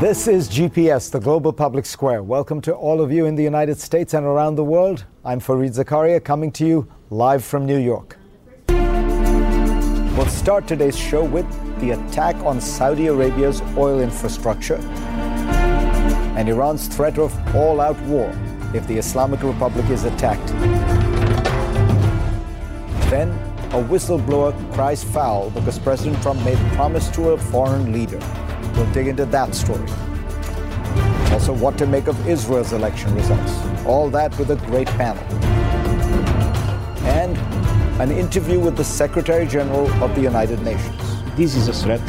This is GPS, the global public square. Welcome to all of you in the United States and around the world. I'm Fareed Zakaria coming to you live from New York. We'll start today's show with the attack on Saudi Arabia's oil infrastructure and Iran's threat of all out war if the Islamic Republic is attacked. Then, a whistleblower cries foul because President Trump made a promise to a foreign leader. We'll dig into that story. Also, what to make of Israel's election results. All that with a great panel. And an interview with the Secretary General of the United Nations. This is a threat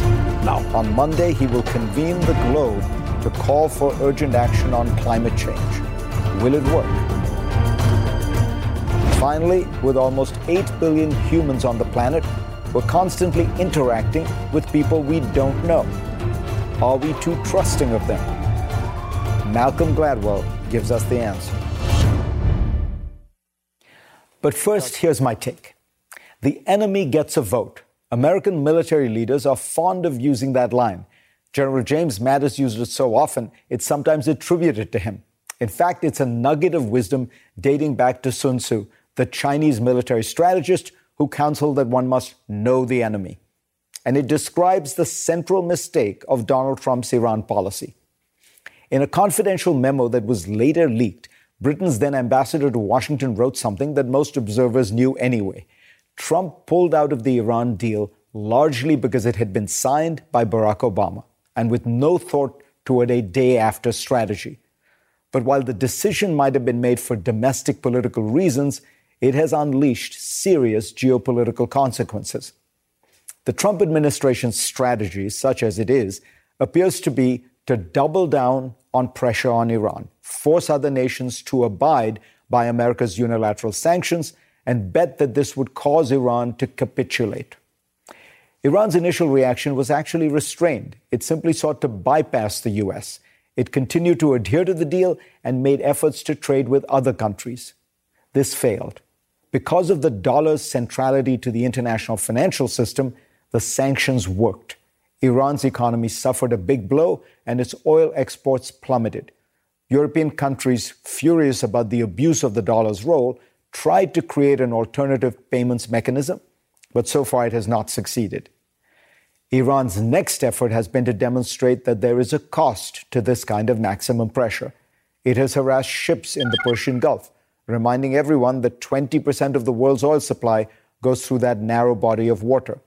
now. On Monday, he will convene the globe to call for urgent action on climate change. Will it work? Finally, with almost 8 billion humans on the planet, we're constantly interacting with people we don't know. Are we too trusting of them? Malcolm Gladwell gives us the answer. But first, here's my take. The enemy gets a vote. American military leaders are fond of using that line. General James Mattis used it so often, it's sometimes attributed to him. In fact, it's a nugget of wisdom dating back to Sun Tzu, the Chinese military strategist who counseled that one must know the enemy. And it describes the central mistake of Donald Trump's Iran policy. In a confidential memo that was later leaked, Britain's then ambassador to Washington wrote something that most observers knew anyway. Trump pulled out of the Iran deal largely because it had been signed by Barack Obama and with no thought toward a day after strategy. But while the decision might have been made for domestic political reasons, it has unleashed serious geopolitical consequences. The Trump administration's strategy, such as it is, appears to be to double down on pressure on Iran, force other nations to abide by America's unilateral sanctions, and bet that this would cause Iran to capitulate. Iran's initial reaction was actually restrained. It simply sought to bypass the U.S. It continued to adhere to the deal and made efforts to trade with other countries. This failed. Because of the dollar's centrality to the international financial system, the sanctions worked. Iran's economy suffered a big blow and its oil exports plummeted. European countries, furious about the abuse of the dollar's role, tried to create an alternative payments mechanism, but so far it has not succeeded. Iran's next effort has been to demonstrate that there is a cost to this kind of maximum pressure. It has harassed ships in the Persian Gulf, reminding everyone that 20% of the world's oil supply goes through that narrow body of water.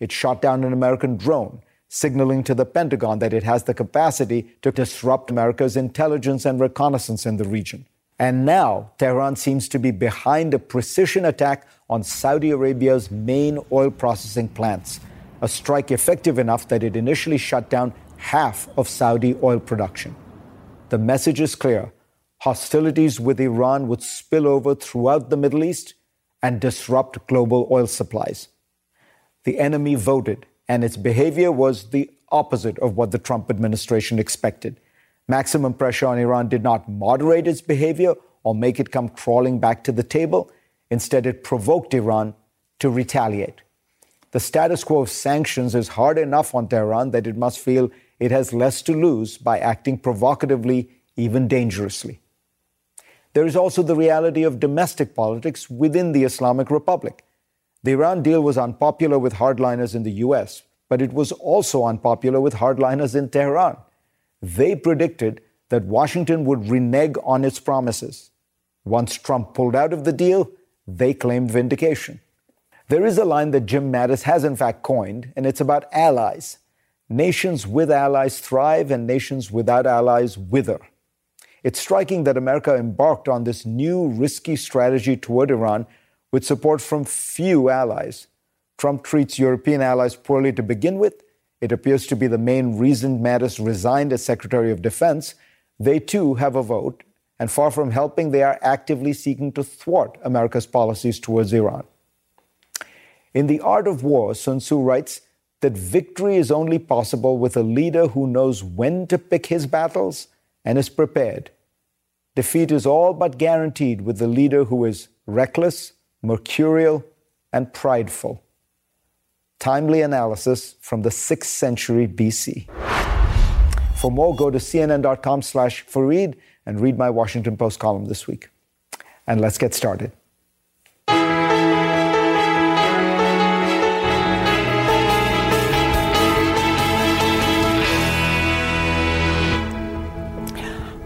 It shot down an American drone, signaling to the Pentagon that it has the capacity to disrupt America's intelligence and reconnaissance in the region. And now, Tehran seems to be behind a precision attack on Saudi Arabia's main oil processing plants, a strike effective enough that it initially shut down half of Saudi oil production. The message is clear hostilities with Iran would spill over throughout the Middle East and disrupt global oil supplies. The enemy voted, and its behavior was the opposite of what the Trump administration expected. Maximum pressure on Iran did not moderate its behavior or make it come crawling back to the table. Instead, it provoked Iran to retaliate. The status quo of sanctions is hard enough on Tehran that it must feel it has less to lose by acting provocatively, even dangerously. There is also the reality of domestic politics within the Islamic Republic. The Iran deal was unpopular with hardliners in the US, but it was also unpopular with hardliners in Tehran. They predicted that Washington would renege on its promises. Once Trump pulled out of the deal, they claimed vindication. There is a line that Jim Mattis has in fact coined, and it's about allies. Nations with allies thrive, and nations without allies wither. It's striking that America embarked on this new risky strategy toward Iran with support from few allies. Trump treats European allies poorly to begin with, it appears to be the main reason Mattis resigned as Secretary of Defense, they too have a vote. And far from helping, they are actively seeking to thwart America's policies towards Iran. In The Art of War, Sun Tzu writes that victory is only possible with a leader who knows when to pick his battles and is prepared. Defeat is all but guaranteed with the leader who is reckless, mercurial, and prideful. Timely analysis from the 6th century BC. For more, go to cnn.com slash Fareed and read my Washington Post column this week. And let's get started.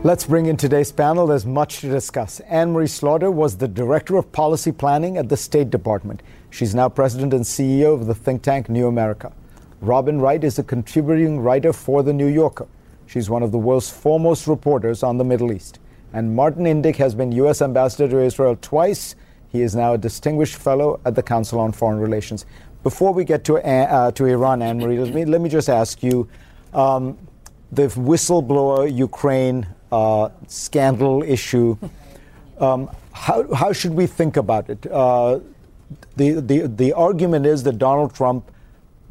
Let's bring in today's panel. There's much to discuss. Anne Marie Slaughter was the Director of Policy Planning at the State Department. She's now President and CEO of the think tank New America. Robin Wright is a contributing writer for The New Yorker. She's one of the world's foremost reporters on the Middle East. And Martin Indyk has been U.S. Ambassador to Israel twice. He is now a distinguished fellow at the Council on Foreign Relations. Before we get to, uh, to Iran, Anne Marie, let me, let me just ask you um, the whistleblower Ukraine uh, scandal issue. Um, how, how should we think about it? Uh, the, the, the argument is that Donald Trump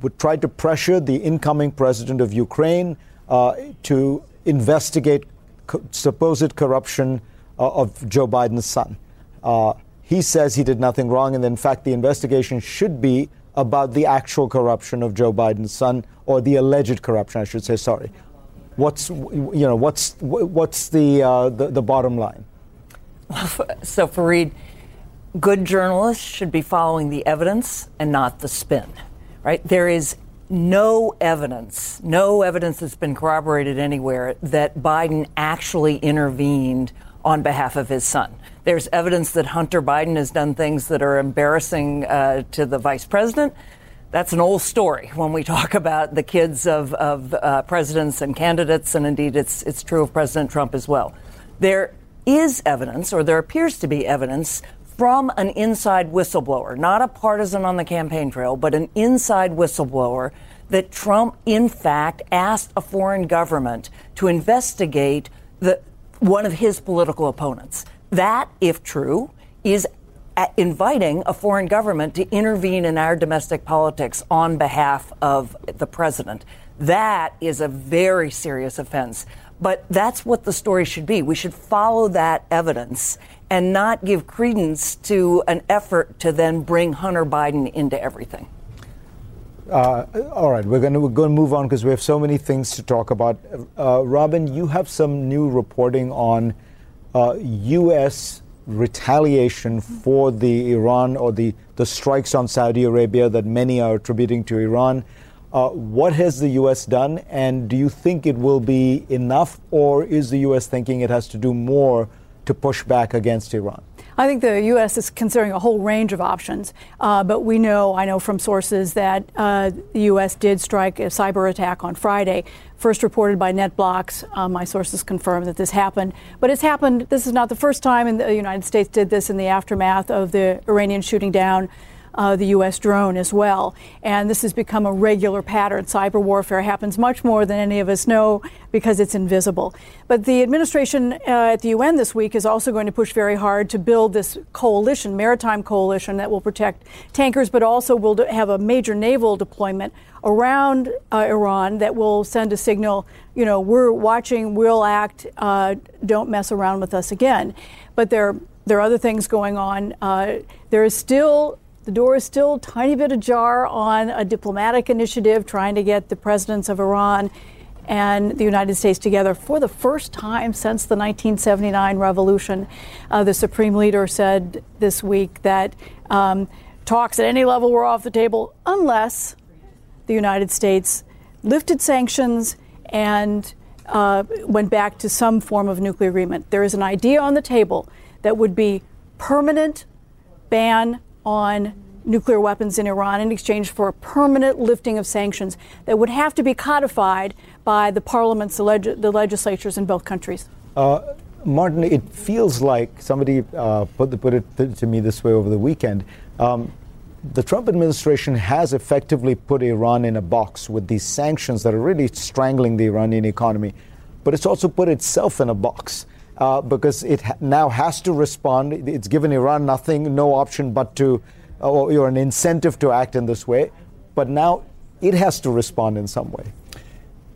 would try to pressure the incoming president of Ukraine uh, to investigate co- supposed corruption uh, of Joe Biden's son. Uh, he says he did nothing wrong, and in fact, the investigation should be about the actual corruption of Joe Biden's son, or the alleged corruption, I should say. Sorry, What's you know what's what's the uh, the, the bottom line? So Fareed, good journalists should be following the evidence and not the spin, right? There is no evidence, no evidence that's been corroborated anywhere that Biden actually intervened on behalf of his son. There's evidence that Hunter Biden has done things that are embarrassing uh, to the vice president that's an old story when we talk about the kids of, of uh, presidents and candidates, and indeed it's, it's true of President Trump as well. There is evidence, or there appears to be evidence, from an inside whistleblower, not a partisan on the campaign trail, but an inside whistleblower, that Trump, in fact, asked a foreign government to investigate the, one of his political opponents. That, if true, is inviting a foreign government to intervene in our domestic politics on behalf of the president. That is a very serious offense. But that's what the story should be. We should follow that evidence and not give credence to an effort to then bring Hunter Biden into everything. Uh, all right, we're going to we're going to move on because we have so many things to talk about. Uh, Robin, you have some new reporting on uh, U.S retaliation for the Iran or the, the strikes on Saudi Arabia that many are attributing to Iran. Uh, what has the U.S. done, and do you think it will be enough, or is the U.S. thinking it has to do more to push back against Iran? I think the U.S. is considering a whole range of options, uh, but we know, I know from sources that uh, the U.S. did strike a cyber attack on Friday, first reported by NetBlocks. Uh, my sources confirm that this happened, but it's happened. This is not the first time, and the United States did this in the aftermath of the Iranian shooting down uh, the U.S. drone as well. And this has become a regular pattern. Cyber warfare happens much more than any of us know because it's invisible. But the administration uh, at the UN this week is also going to push very hard to build this coalition, maritime coalition that will protect tankers, but also will have a major naval deployment around uh, Iran that will send a signal, you know, we're watching, we'll act, uh, don't mess around with us again. But there, there are other things going on. Uh, there is still the door is still a tiny bit ajar on a diplomatic initiative trying to get the presidents of Iran and the United States together for the first time since the 1979 revolution. Uh, the Supreme Leader said this week that um, talks at any level were off the table unless the United States lifted sanctions and uh, went back to some form of nuclear agreement. There is an idea on the table that would be permanent ban on nuclear weapons in Iran in exchange for a permanent lifting of sanctions that would have to be codified by the parliaments, the, leg- the legislatures in both countries. Uh, Martin, it feels like somebody uh, put, put, it to me this way over the weekend. Um, the Trump administration has effectively put Iran in a box with these sanctions that are really strangling the Iranian economy, but it's also put itself in a box. Uh, because it ha- now has to respond. It's given Iran nothing, no option but to, uh, or an incentive to act in this way. But now it has to respond in some way.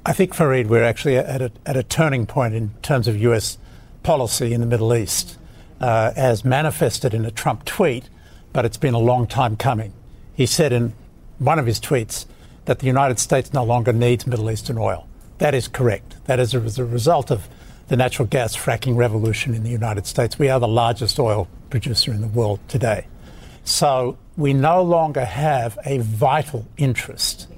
I think, Fareed, we're actually at a, at a turning point in terms of US policy in the Middle East, uh, as manifested in a Trump tweet, but it's been a long time coming. He said in one of his tweets that the United States no longer needs Middle Eastern oil. That is correct. That is a, a result of the natural gas fracking revolution in the United States. We are the largest oil producer in the world today. So we no longer have a vital interest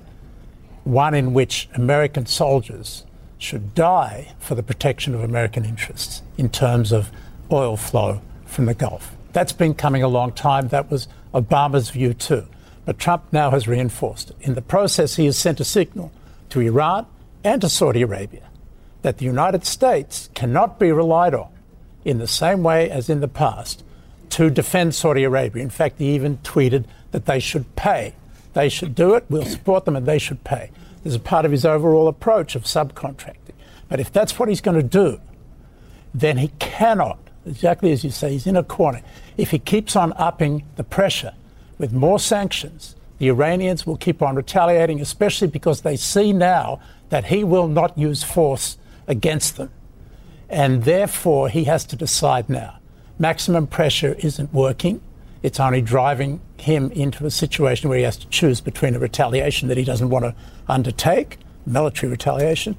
one in which American soldiers should die for the protection of American interests in terms of oil flow from the Gulf. That's been coming a long time. That was Obama's view too. But Trump now has reinforced it. In the process, he has sent a signal to Iran and to Saudi Arabia that the United States cannot be relied on in the same way as in the past to defend Saudi Arabia. In fact, he even tweeted that they should pay they should do it, we'll support them, and they should pay. This is part of his overall approach of subcontracting. But if that's what he's going to do, then he cannot, exactly as you say, he's in a corner. If he keeps on upping the pressure with more sanctions, the Iranians will keep on retaliating, especially because they see now that he will not use force against them. And therefore, he has to decide now. Maximum pressure isn't working. It's only driving him into a situation where he has to choose between a retaliation that he doesn't want to undertake, military retaliation,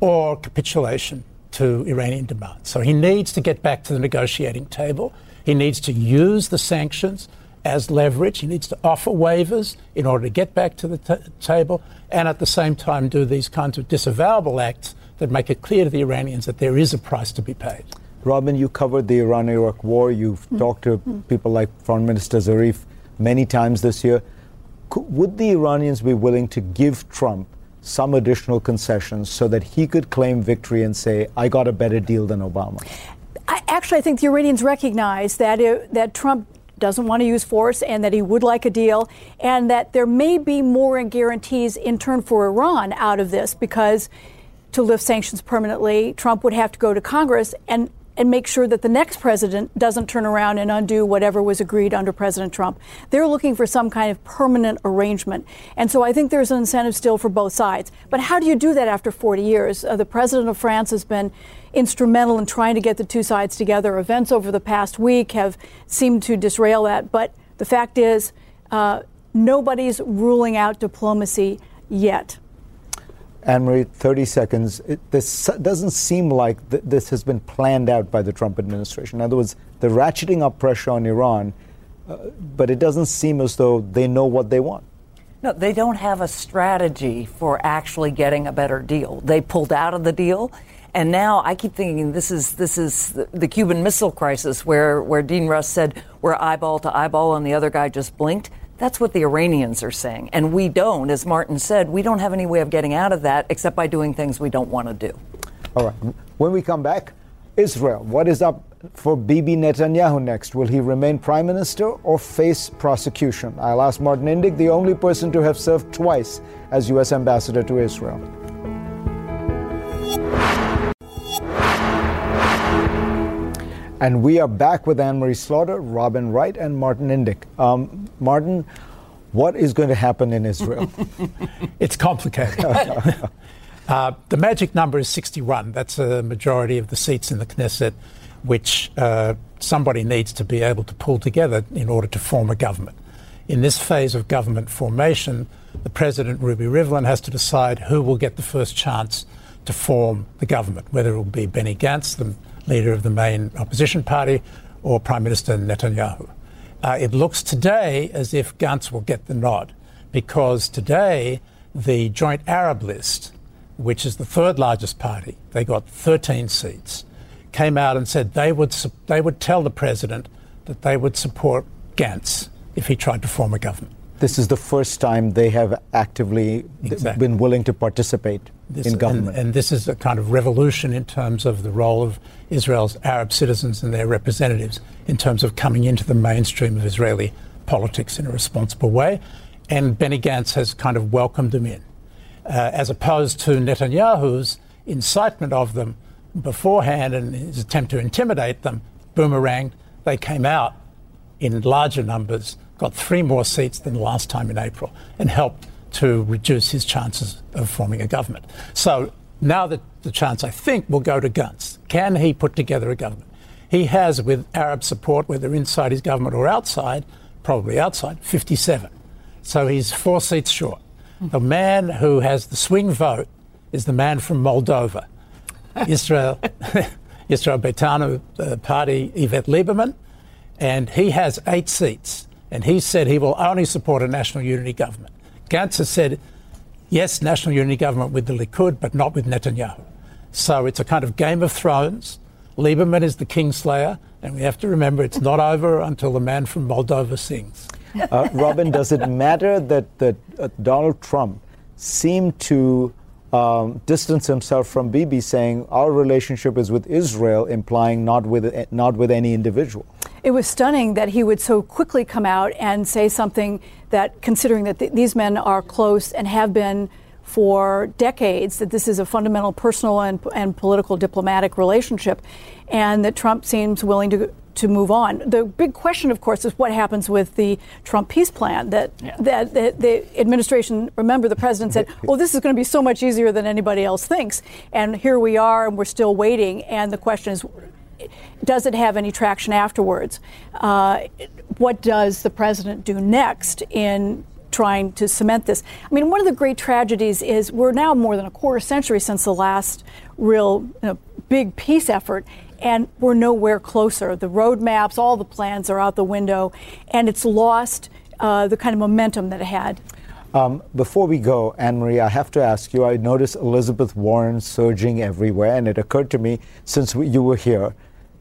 or capitulation to Iranian demands. So he needs to get back to the negotiating table. He needs to use the sanctions as leverage. He needs to offer waivers in order to get back to the t- table and at the same time do these kinds of disavowable acts that make it clear to the Iranians that there is a price to be paid. Robin, you covered the Iran Iraq war. You've mm-hmm. talked to mm-hmm. people like Foreign Minister Zarif many times this year. Could, would the Iranians be willing to give Trump some additional concessions so that he could claim victory and say, I got a better deal than Obama? I, actually, I think the Iranians recognize that, it, that Trump doesn't want to use force and that he would like a deal, and that there may be more guarantees in turn for Iran out of this because to lift sanctions permanently, Trump would have to go to Congress and and make sure that the next president doesn't turn around and undo whatever was agreed under President Trump. They're looking for some kind of permanent arrangement. And so I think there's an incentive still for both sides. But how do you do that after 40 years? Uh, the president of France has been instrumental in trying to get the two sides together. Events over the past week have seemed to disrail that. But the fact is, uh, nobody's ruling out diplomacy yet. Anne Marie, 30 seconds. It, this doesn't seem like th- this has been planned out by the Trump administration. In other words, they're ratcheting up pressure on Iran, uh, but it doesn't seem as though they know what they want. No, they don't have a strategy for actually getting a better deal. They pulled out of the deal. And now I keep thinking this is this is the, Cuban Missile Crisis, where where Dean Rusk said we're eyeball to eyeball, and the other guy just blinked. That's what the Iranians are saying. And we don't, as Martin said, we don't have any way of getting out of that except by doing things we don't want to do. All right. When we come back, Israel. What is up for Bibi Netanyahu next? Will he remain prime minister or face prosecution? I'll ask Martin Indyk, the only person to have served twice as U.S. ambassador to Israel. And we are back with Anne Marie Slaughter, Robin Wright, and Martin Indyk. Um, Martin, what is going to happen in Israel? it's complicated. uh, the magic number is 61. That's a majority of the seats in the Knesset, which uh, somebody needs to be able to pull together in order to form a government. In this phase of government formation, the president, Ruby Rivlin, has to decide who will get the first chance to form the government, whether it will be Benny Gantz, the leader of the main opposition party, or Prime Minister Netanyahu. Uh, it looks today as if Gantz will get the nod because today the Joint Arab List, which is the third largest party, they got 13 seats, came out and said they would, they would tell the president that they would support Gantz if he tried to form a government. This is the first time they have actively exactly. been willing to participate this, in government. And, and, this is a kind of revolution in terms of the role of Israel's Arab citizens and their representatives in terms of coming into the mainstream of Israeli politics in a responsible way. And Benny Gantz has kind of welcomed them in, uh, as opposed to Netanyahu's incitement of them beforehand and his attempt to intimidate them boomeranged. They came out in larger numbers, got three more seats than the last time in April, and helped to reduce his chances of forming a government. So now that the chance, I think, will go to Gantz. Can he put together a government? He has, with Arab support, whether inside his government or outside, probably outside, 57. So he's four seats short. The man who has the swing vote is the man from Moldova, Israel, Israel Beitenu uh, party, Yvette Lieberman, and he has eight seats. And he said he will only support a national unity government. Gantz has said, yes, national unity government with the Likud, but not with Netanyahu. So it's a kind of Game of Thrones. Lieberman is the kingslayer, and we have to remember it's not over until the man from Moldova sings. Uh, Robin, does it matter that, that uh, Donald Trump seemed to um, distance himself from Bibi, saying our relationship is with Israel, implying not with not with any individual. It was stunning that he would so quickly come out and say something that, considering that th- these men are close and have been for decades, that this is a fundamental personal and, and political diplomatic relationship, and that Trump seems willing to to move on. The big question, of course, is what happens with the Trump peace plan. That yeah. that, that the administration, remember, the president said, "Well, this is going to be so much easier than anybody else thinks," and here we are, and we're still waiting. And the question is, does it have any traction afterwards? Uh, what does the president do next in trying to cement this. I mean, one of the great tragedies is we're now more than a quarter century since the last real you know, big peace effort, and we're nowhere closer. The roadmaps, all the plans are out the window, and it's lost uh, the kind of momentum that it had. Um, before we go, Anne Marie, I have to ask you. I noticed Elizabeth Warren surging everywhere, and it occurred to me since you were here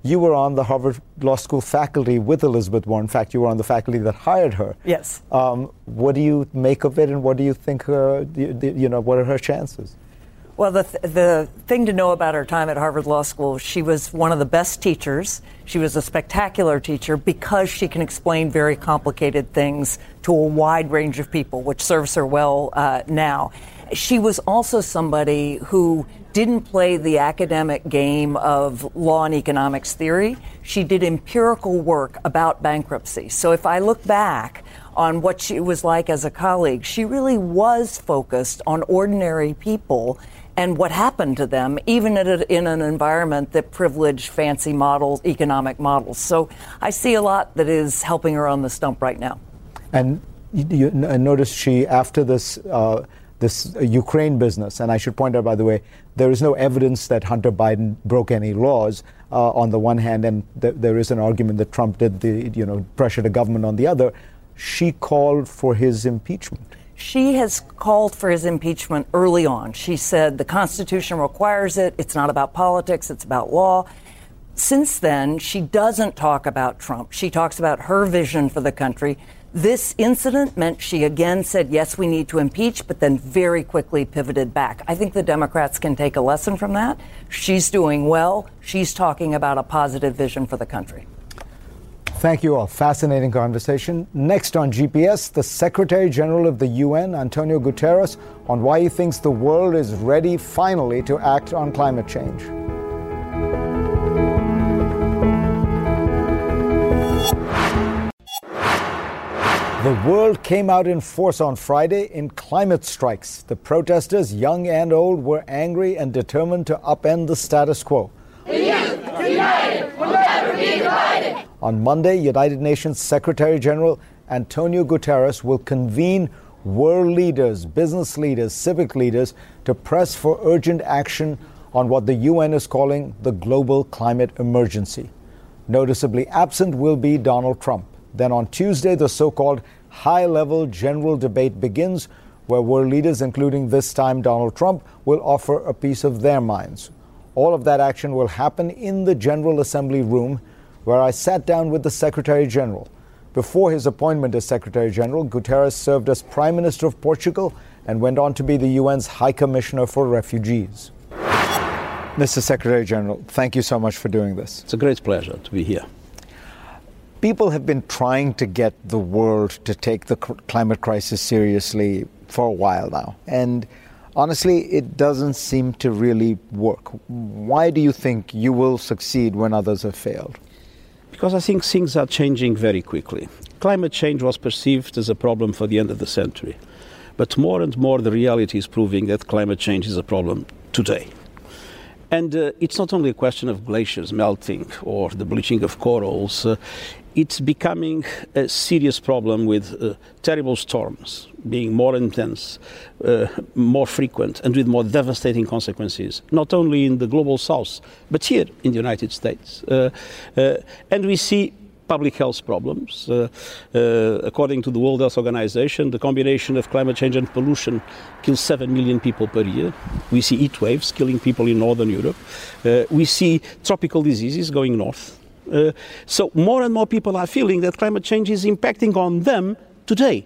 you were on the Harvard Law School faculty with Elizabeth Warren. In fact, you were on the faculty that hired her. Yes. Um, what do you make of it, and what do you think? Her, you know, what are her chances? Well, the, th- the thing to know about her time at Harvard Law School, she was one of the best teachers. She was a spectacular teacher because she can explain very complicated things to a wide range of people, which serves her well uh, now. She was also somebody who didn't play the academic game of law and economics theory. She did empirical work about bankruptcy. So if I look back on what she was like as a colleague, she really was focused on ordinary people and what happened to them, even in an environment that privileged fancy models, economic models. So I see a lot that is helping her on the stump right now. And you, you notice she, after this, uh, this Ukraine business, and I should point out, by the way, there is no evidence that Hunter Biden broke any laws uh, on the one hand, and th- there is an argument that Trump did the, you know, pressure the government on the other. She called for his impeachment. She has called for his impeachment early on. She said the Constitution requires it. It's not about politics, it's about law. Since then, she doesn't talk about Trump. She talks about her vision for the country. This incident meant she again said, yes, we need to impeach, but then very quickly pivoted back. I think the Democrats can take a lesson from that. She's doing well. She's talking about a positive vision for the country. Thank you all. Fascinating conversation. Next on GPS, the Secretary General of the UN, Antonio Guterres, on why he thinks the world is ready finally to act on climate change. The world came out in force on Friday in climate strikes. The protesters, young and old, were angry and determined to upend the status quo. The youth, united, will never be divided. On Monday, United Nations Secretary General Antonio Guterres will convene world leaders, business leaders, civic leaders to press for urgent action on what the UN is calling the global climate emergency. Noticeably absent will be Donald Trump. Then on Tuesday, the so called high level general debate begins, where world leaders, including this time Donald Trump, will offer a piece of their minds. All of that action will happen in the General Assembly room where I sat down with the Secretary General. Before his appointment as Secretary General, Guterres served as Prime Minister of Portugal and went on to be the UN's High Commissioner for Refugees. Mr. Secretary General, thank you so much for doing this. It's a great pleasure to be here. People have been trying to get the world to take the climate crisis seriously for a while now. And honestly, it doesn't seem to really work. Why do you think you will succeed when others have failed? Because I think things are changing very quickly. Climate change was perceived as a problem for the end of the century. But more and more, the reality is proving that climate change is a problem today. And uh, it's not only a question of glaciers melting or the bleaching of corals. Uh, it's becoming a serious problem with uh, terrible storms being more intense, uh, more frequent, and with more devastating consequences, not only in the global south, but here in the United States. Uh, uh and we see public health problems. Uh, uh, according to the World Health Organization, the combination of climate change and pollution kills 7 million people per year. We see heat waves killing people in Northern Europe. we see tropical diseases going north. Uh, so more and more people are feeling that climate change is impacting on them today.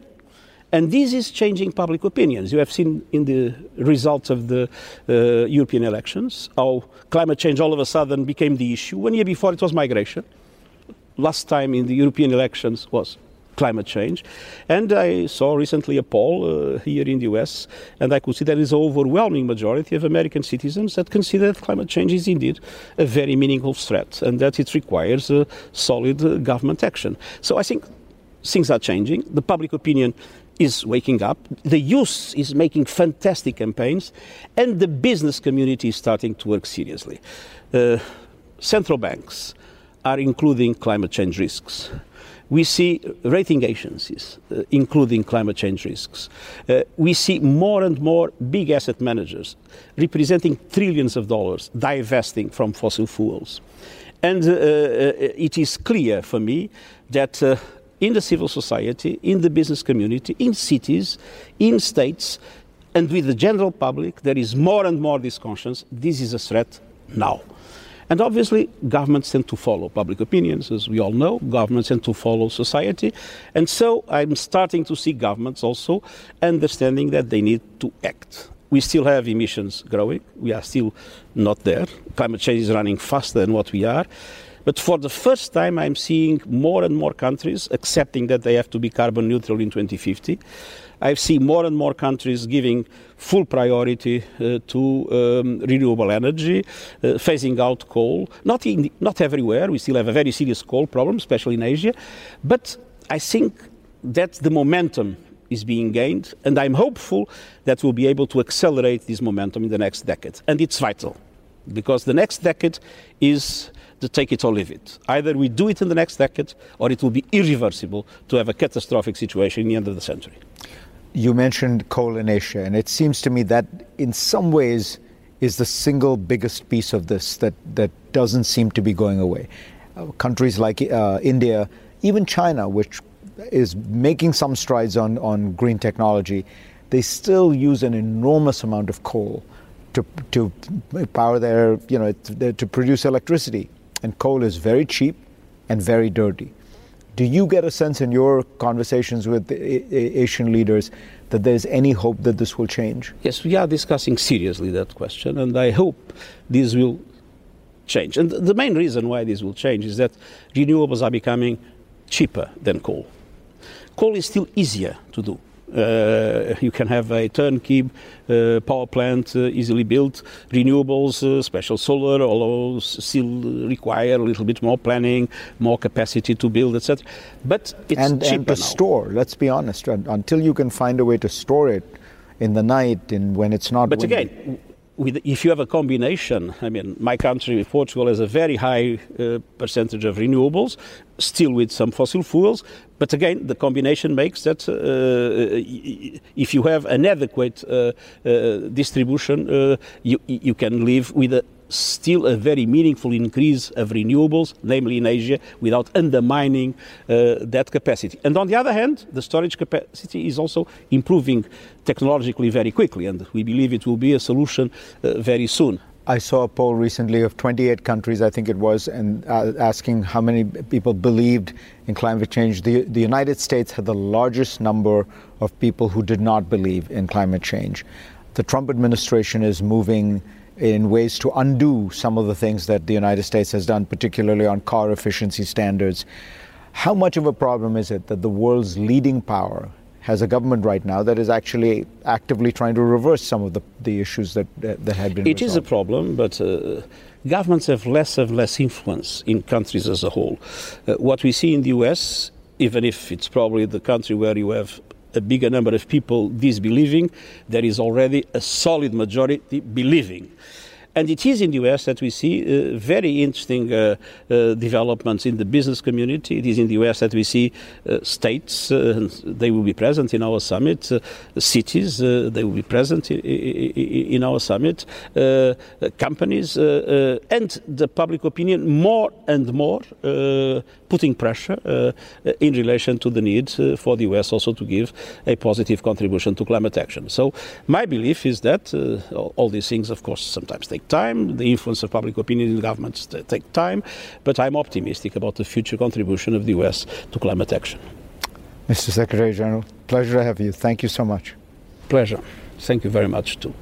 And this is changing public opinions. You have seen in the results of the uh, European elections how climate change all of a sudden became the issue. One year before it was migration. Last time in the European elections was climate change. And I saw recently a poll uh, here in the US, and I could see there is an overwhelming majority of American citizens that consider that climate change is indeed a very meaningful threat and that it requires a solid uh, government action. So I think things are changing. The public opinion is waking up. The youth is making fantastic campaigns, and the business community is starting to work seriously. Uh, central banks are including climate change risks we see rating agencies uh, including climate change risks. Uh, we see more and more big asset managers representing trillions of dollars divesting from fossil fuels. And uh, uh it is clear for me that uh, in the civil society, in the business community, in cities, in states, and with the general public, there is more and more this conscience this is a threat now. And obviously, governments tend to follow public opinions, as we all know. Governments tend to follow society. And so I'm starting to see governments also understanding that they need to act. We still have emissions growing. We are still not there. Climate change is running faster than what we are. But for the first time, I'm seeing more and more countries accepting that they have to be carbon neutral in 2050. I see more and more countries giving full priority uh, to um, renewable energy, uh, phasing out coal. Not, in, not everywhere, we still have a very serious coal problem, especially in Asia. But I think that the momentum is being gained, and I'm hopeful that we'll be able to accelerate this momentum in the next decade. And it's vital, because the next decade is the take it or leave it. Either we do it in the next decade, or it will be irreversible to have a catastrophic situation in the end of the century you mentioned coal in Asia, and it seems to me that in some ways is the single biggest piece of this that, that doesn't seem to be going away. Uh, countries like uh, India, even China, which is making some strides on, on green technology, they still use an enormous amount of coal to, to power their, you know, to, to produce electricity. And coal is very cheap and very dirty. Do you get a sense in your conversations with Asian leaders that there's any hope that this will change? Yes, we are discussing seriously that question, and I hope this will change. And the main reason why this will change is that renewables are becoming cheaper than coal. Coal is still easier to do. Uh, you can have a turnkey uh, power plant uh, easily built. Renewables, uh, special solar, although still require a little bit more planning, more capacity to build, etc. But it's and, cheaper and to now. store. Let's be honest. Until you can find a way to store it in the night and when it's not. But windy. again, with, if you have a combination, I mean, my country, Portugal, has a very high uh, percentage of renewables, still with some fossil fuels. But again, the combination makes that uh, if you have an adequate uh, uh distribution, uh, you, you can live with a still a very meaningful increase of renewables, namely in Asia, without undermining uh, that capacity. And on the other hand, the storage capacity is also improving technologically very quickly, and we believe it will be a solution uh, very soon. I saw a poll recently of 28 countries, I think it was, and uh, asking how many people believed in climate change. The, the United States had the largest number of people who did not believe in climate change. The Trump administration is moving in ways to undo some of the things that the United States has done, particularly on car efficiency standards. How much of a problem is it that the world's leading power has a government right now that is actually actively trying to reverse some of the, the issues that, that, that had been It resolved? is a problem, but uh, governments have less and less influence in countries as a whole. Uh, what we see in the US, even if it's probably the country where you have a bigger number of people disbelieving, there is already a solid majority believing. And it is in the US that we see uh, very interesting uh, uh, developments in the business community. It is in the US that we see uh, states, uh, they will be present in our summit, uh, cities, they will be present in, in our summit, companies, and the public opinion more and more putting pressure in relation to the need for the US also to give a positive contribution to climate action. So, my belief is that all these things, of course, sometimes take take time. The influence of public opinion in governments take time. But I'm optimistic about the future contribution of the US to climate action. Mr. Secretary General, pleasure to have you. Thank you so much. Pleasure. Thank you very much, too.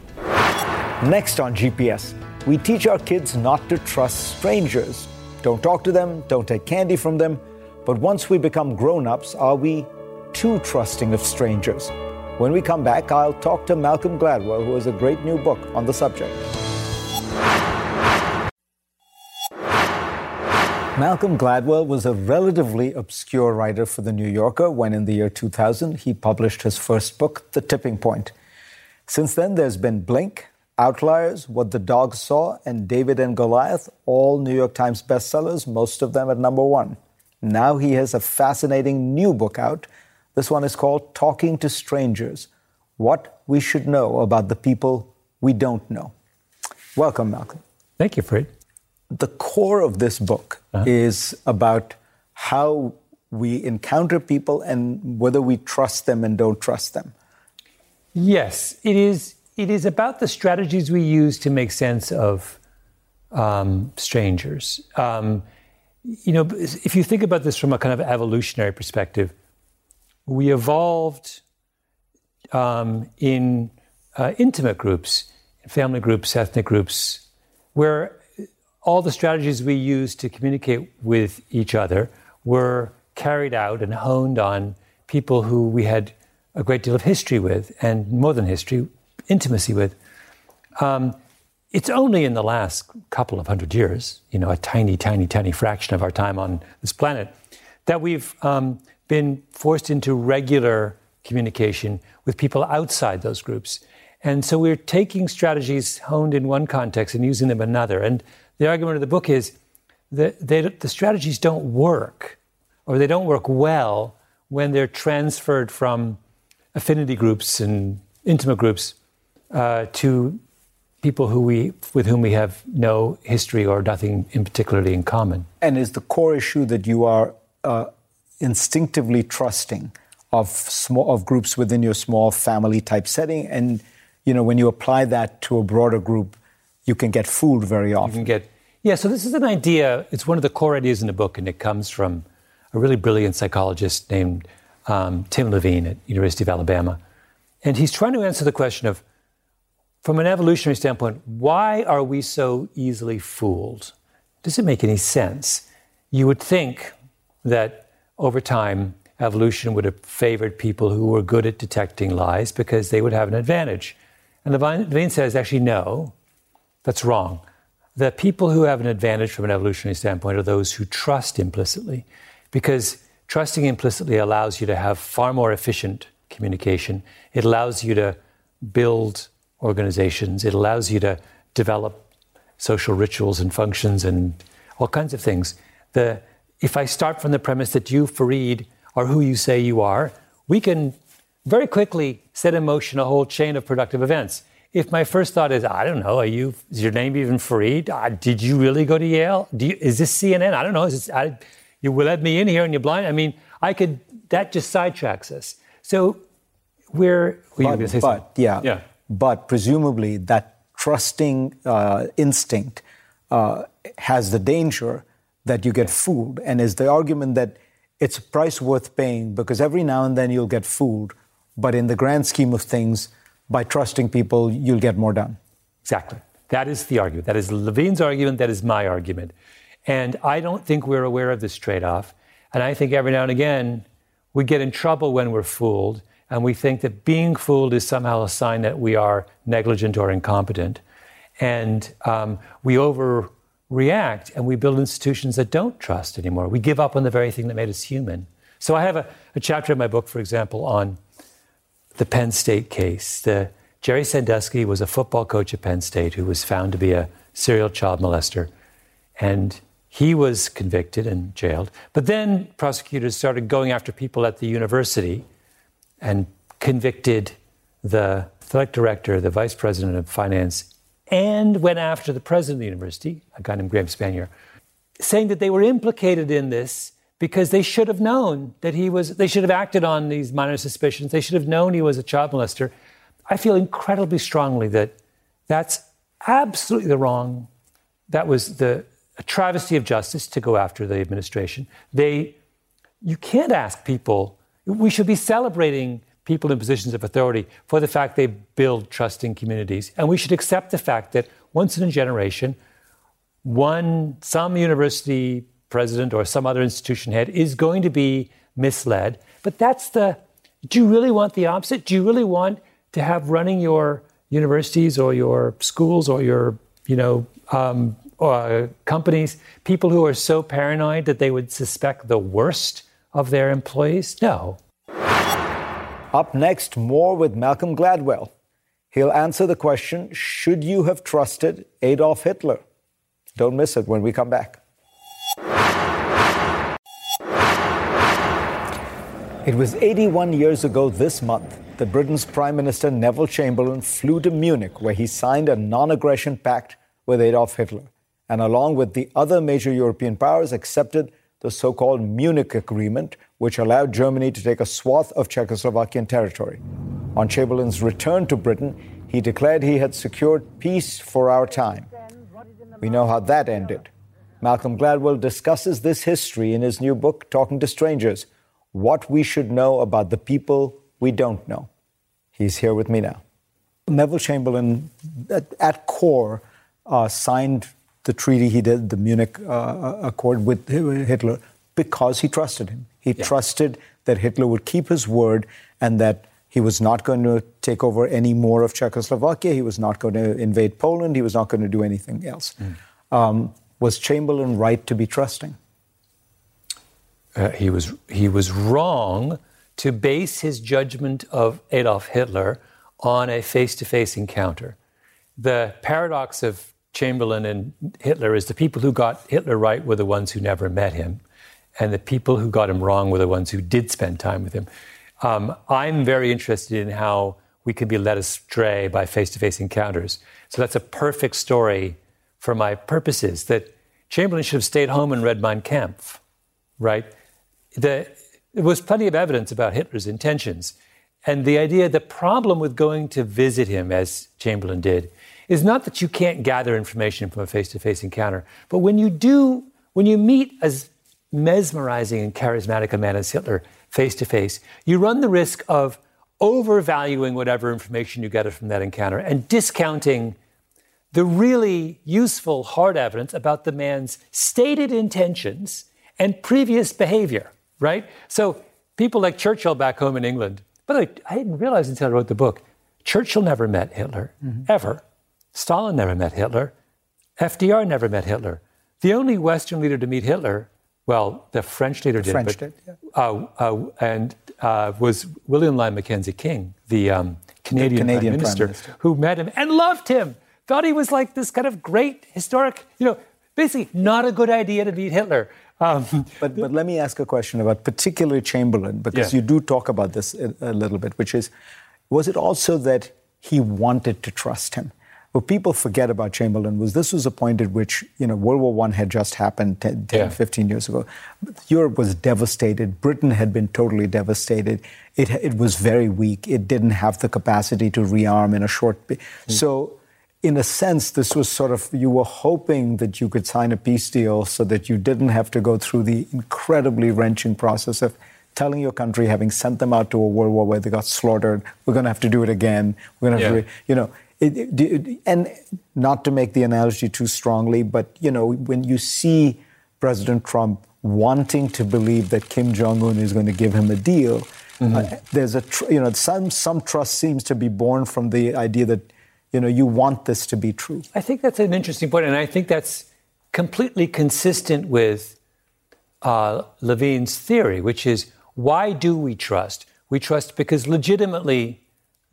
Next on GPS, we teach our kids not to trust strangers. Don't talk to them, don't take candy from them. But once we become grown ups, are we too trusting of strangers? When we come back, I'll talk to Malcolm Gladwell, who has a great new book on the subject. Malcolm Gladwell was a relatively obscure writer for The New Yorker when, in the year 2000, he published his first book, The Tipping Point. Since then, there's been Blink, Outliers, What the Dog Saw, and David and Goliath, all New York Times bestsellers, most of them at number one. Now he has a fascinating new book out. This one is called Talking to Strangers What We Should Know About the People We Don't Know. Welcome, Malcolm. Thank you, Fareed the core of this book uh-huh. is about how we encounter people and whether we trust them and don't trust them. Yes, it is. It is about the strategies we use to make sense of um, strangers. Um, you know, if you think about this from a kind of evolutionary perspective, we evolved um, in uh, intimate groups, family groups, ethnic groups, where all the strategies we use to communicate with each other were carried out and honed on people who we had a great deal of history with, and more than history, intimacy with. Um, it's only in the last couple of hundred years, you know, a tiny, tiny, tiny fraction of our time on this planet, that we've um, been forced into regular communication with people outside those groups. And so we're taking strategies honed in one context and using them in another. And the argument of the book is that they, the strategies don't work or they don't work well when they're transferred from affinity groups and intimate groups uh, to people who we, with whom we have no history or nothing in particularly in common. And is the core issue that you are uh, instinctively trusting of small of groups within your small family type setting, and you know when you apply that to a broader group, you can get fooled very often. You can get yeah. So this is an idea. It's one of the core ideas in the book, and it comes from a really brilliant psychologist named um, Tim Levine at University of Alabama, and he's trying to answer the question of, from an evolutionary standpoint, why are we so easily fooled? Does it make any sense? You would think that over time evolution would have favored people who were good at detecting lies because they would have an advantage. And Levine says, actually, no. That's wrong. The people who have an advantage from an evolutionary standpoint are those who trust implicitly, because trusting implicitly allows you to have far more efficient communication. It allows you to build organizations, it allows you to develop social rituals and functions and all kinds of things. The, if I start from the premise that you, Fareed, are who you say you are, we can very quickly set in motion a whole chain of productive events if my first thought is, I don't know, are you, is your name even Fareed? Uh, did you really go to Yale? You, is this CNN? I don't know. Is this, I, you let me in here and you're blind? I mean, I could, that just sidetracks us. So we're, but, but yeah, yeah, but presumably that trusting uh, instinct uh, has the danger that you get fooled. And is the argument that it's a price worth paying because every now and then you'll get fooled. But in the grand scheme of things, by trusting people, you'll get more done. Exactly. That is the argument. That is Levine's argument. That is my argument. And I don't think we're aware of this trade off. And I think every now and again, we get in trouble when we're fooled, and we think that being fooled is somehow a sign that we are negligent or incompetent. And um, we overreact and we build institutions that don't trust anymore. We give up on the very thing that made us human. So I have a, a chapter in my book, for example, on the Penn State case. The, Jerry Sandusky was a football coach at Penn State who was found to be a serial child molester. And he was convicted and jailed. But then prosecutors started going after people at the university and convicted the athletic director, the vice president of finance, and went after the president of the university, a guy named Graham Spanier, saying that they were implicated in this because they should have known that he was, they should have acted on these minor suspicions. They should have known he was a child molester. I feel incredibly strongly that that's absolutely the wrong, that was the a travesty of justice to go after the administration. They, you can't ask people, we should be celebrating people in positions of authority for the fact they build trusting communities. And we should accept the fact that once in a generation, one, some university president or some other institution head is going to be misled. But that's the, do you really want the opposite? Do you really want to have running your universities or your schools or your, you know, um, uh, companies, people who are so paranoid that they would suspect the worst of their employees? No. Up next, more with Malcolm Gladwell. He'll answer the question Should you have trusted Adolf Hitler? Don't miss it when we come back. It was 81 years ago this month that Britain's Prime Minister Neville Chamberlain flew to Munich, where he signed a non aggression pact with Adolf Hitler and along with the other major European powers, accepted the so called Munich Agreement, which allowed Germany to take a swath of Czechoslovakian territory. On Chamberlain's return to Britain, he declared he had secured peace for our time. We know how that ended. Malcolm Gladwell discusses this history in his new book, Talking to Strangers What We Should Know About the People We Don't Know. He's here with me now. Neville Chamberlain, at, at core, uh, signed the treaty he did, the Munich uh, uh, Accord with Hitler, because he trusted him. He yeah. trusted that Hitler would keep his word and that he was not going to take over any more of Czechoslovakia. He was not going to invade Poland. He was not going to do anything else. Mm. Um, was Chamberlain right to be trusting? Uh, he was he was wrong to base his judgment of Adolf Hitler on a face-to-face encounter. The paradox of Chamberlain and Hitler is the people who got Hitler right were the ones who never met him, and the people who got him wrong were the ones who did spend time with him. Um, I'm very interested in how we can be led astray by face to face encounters. So that's a perfect story for my purposes that Chamberlain should have stayed home and read Mein Kampf, right? The, there was plenty of evidence about Hitler's intentions. And the idea, the problem with going to visit him, as Chamberlain did, is not that you can't gather information from a face to face encounter, but when you do, when you meet as mesmerizing and charismatic a man as Hitler face to face, you run the risk of overvaluing whatever information you get from that encounter and discounting the really useful hard evidence about the man's stated intentions and previous behavior, right? So people like Churchill back home in England, by the way, I didn't realize until I wrote the book, Churchill never met Hitler, mm-hmm. ever. Stalin never met Hitler. FDR never met Hitler. The only Western leader to meet Hitler, well, the French leader did, French but, did, yeah. uh, uh, and uh, was William Lyon Mackenzie King, the um, Canadian, the Canadian Prime, Minister, Prime, Minister, who met him and loved him. Thought he was like this kind of great historic, you know, basically not a good idea to meet Hitler. Um, but, but let me ask a question about particularly Chamberlain, because yeah. you do talk about this a, a little bit, which is was it also that he wanted to trust him? What people forget about Chamberlain was this was a point at which, you know, World War I had just happened 10, 10 yeah. 15 years ago. Europe was devastated. Britain had been totally devastated. It, it was very weak. It didn't have the capacity to rearm in a short... Mm. So, in a sense, this was sort of, you were hoping that you could sign a peace deal so that you didn't have to go through the incredibly wrenching process of telling your country, having sent them out to a world war where they got slaughtered, we're going to have to do it again. We're going to have yeah. to, you know, it, it, and not to make the analogy too strongly, but you know, when you see President Trump wanting to believe that Kim Jong Un is going to give him a deal. Mm-hmm. Uh, there's a tr- you know some some trust seems to be born from the idea that you know you want this to be true. I think that's an interesting point, and I think that's completely consistent with uh, Levine's theory, which is why do we trust? We trust because legitimately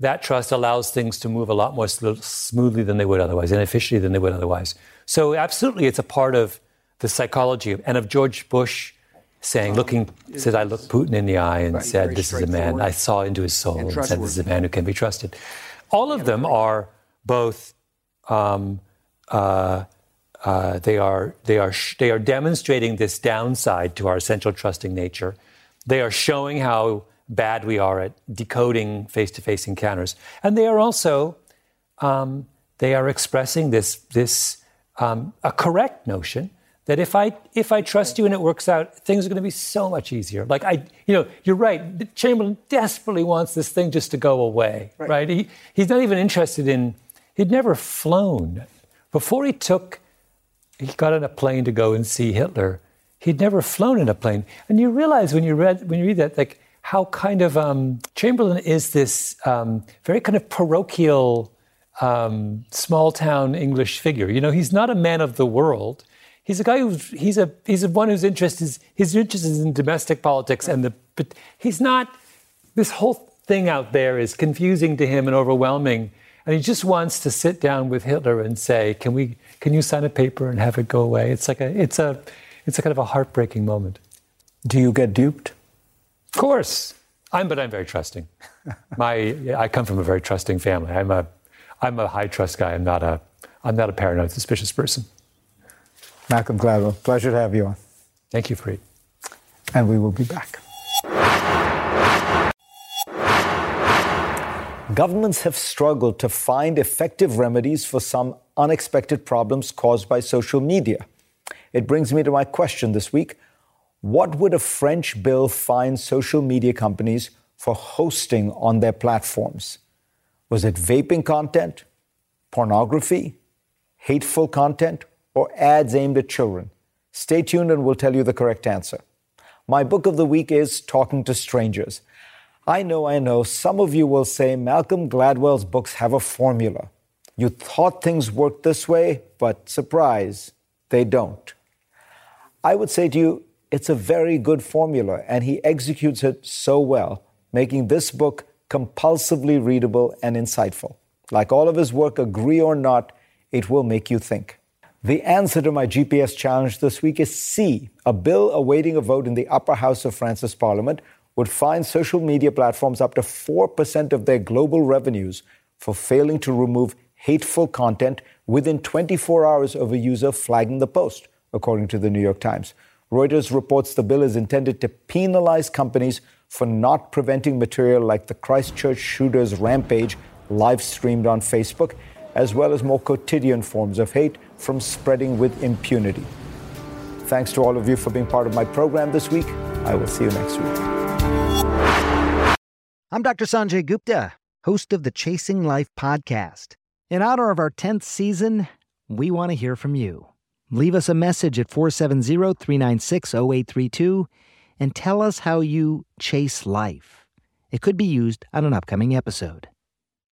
that trust allows things to move a lot more smoothly than they would otherwise, and efficiently than they would otherwise. So, absolutely, it's a part of the psychology of, and of George Bush saying, um, looking, said, I looked Putin in the eye and right, said, This is a man, I saw into his soul and, and said, This is a man who can be trusted. All of them are both, um, uh, uh, they, are, they, are, they are demonstrating this downside to our essential trusting nature. They are showing how bad we are at decoding face-to-face encounters, and they are also um, they are expressing this this um, a correct notion that if I if I trust you and it works out, things are going to be so much easier. Like I, you know, you're right. Chamberlain desperately wants this thing just to go away, right? right? He, he's not even interested in. He'd never flown before he took. He got on a plane to go and see Hitler. He'd never flown in a plane, and you realize when you read when you read that, like how kind of um, Chamberlain is this um, very kind of parochial, um, small town English figure. You know, he's not a man of the world. He's a guy who's he's a he's a one whose interest is his interest is in domestic politics and the but he's not. This whole thing out there is confusing to him and overwhelming, and he just wants to sit down with Hitler and say, "Can we? Can you sign a paper and have it go away?" It's like a it's a it's a kind of a heartbreaking moment. Do you get duped? Of course. I'm, but I'm very trusting. My, I come from a very trusting family. I'm a, I'm a high trust guy. I'm not a, I'm not a paranoid, suspicious person. Malcolm Gladwell, pleasure to have you on. Thank you, Fareed. And we will be back. Governments have struggled to find effective remedies for some unexpected problems caused by social media. It brings me to my question this week what would a French bill fine social media companies for hosting on their platforms? Was it vaping content, pornography, hateful content, or ads aimed at children? Stay tuned and we'll tell you the correct answer. My book of the week is Talking to Strangers. I know, I know, some of you will say Malcolm Gladwell's books have a formula. You thought things worked this way, but surprise, they don't. I would say to you, it's a very good formula, and he executes it so well, making this book compulsively readable and insightful. Like all of his work, agree or not, it will make you think. The answer to my GPS challenge this week is C. A bill awaiting a vote in the upper house of France's parliament would fine social media platforms up to 4% of their global revenues for failing to remove hateful content within 24 hours of a user flagging the post, according to the New York Times. Reuters reports the bill is intended to penalize companies for not preventing material like the Christchurch shooter's rampage live streamed on Facebook, as well as more quotidian forms of hate from spreading with impunity. Thanks to all of you for being part of my program this week. I will see you next week. I'm Dr. Sanjay Gupta, host of the Chasing Life podcast. In honor of our 10th season, we want to hear from you. Leave us a message at 470 396 0832 and tell us how you chase life. It could be used on an upcoming episode.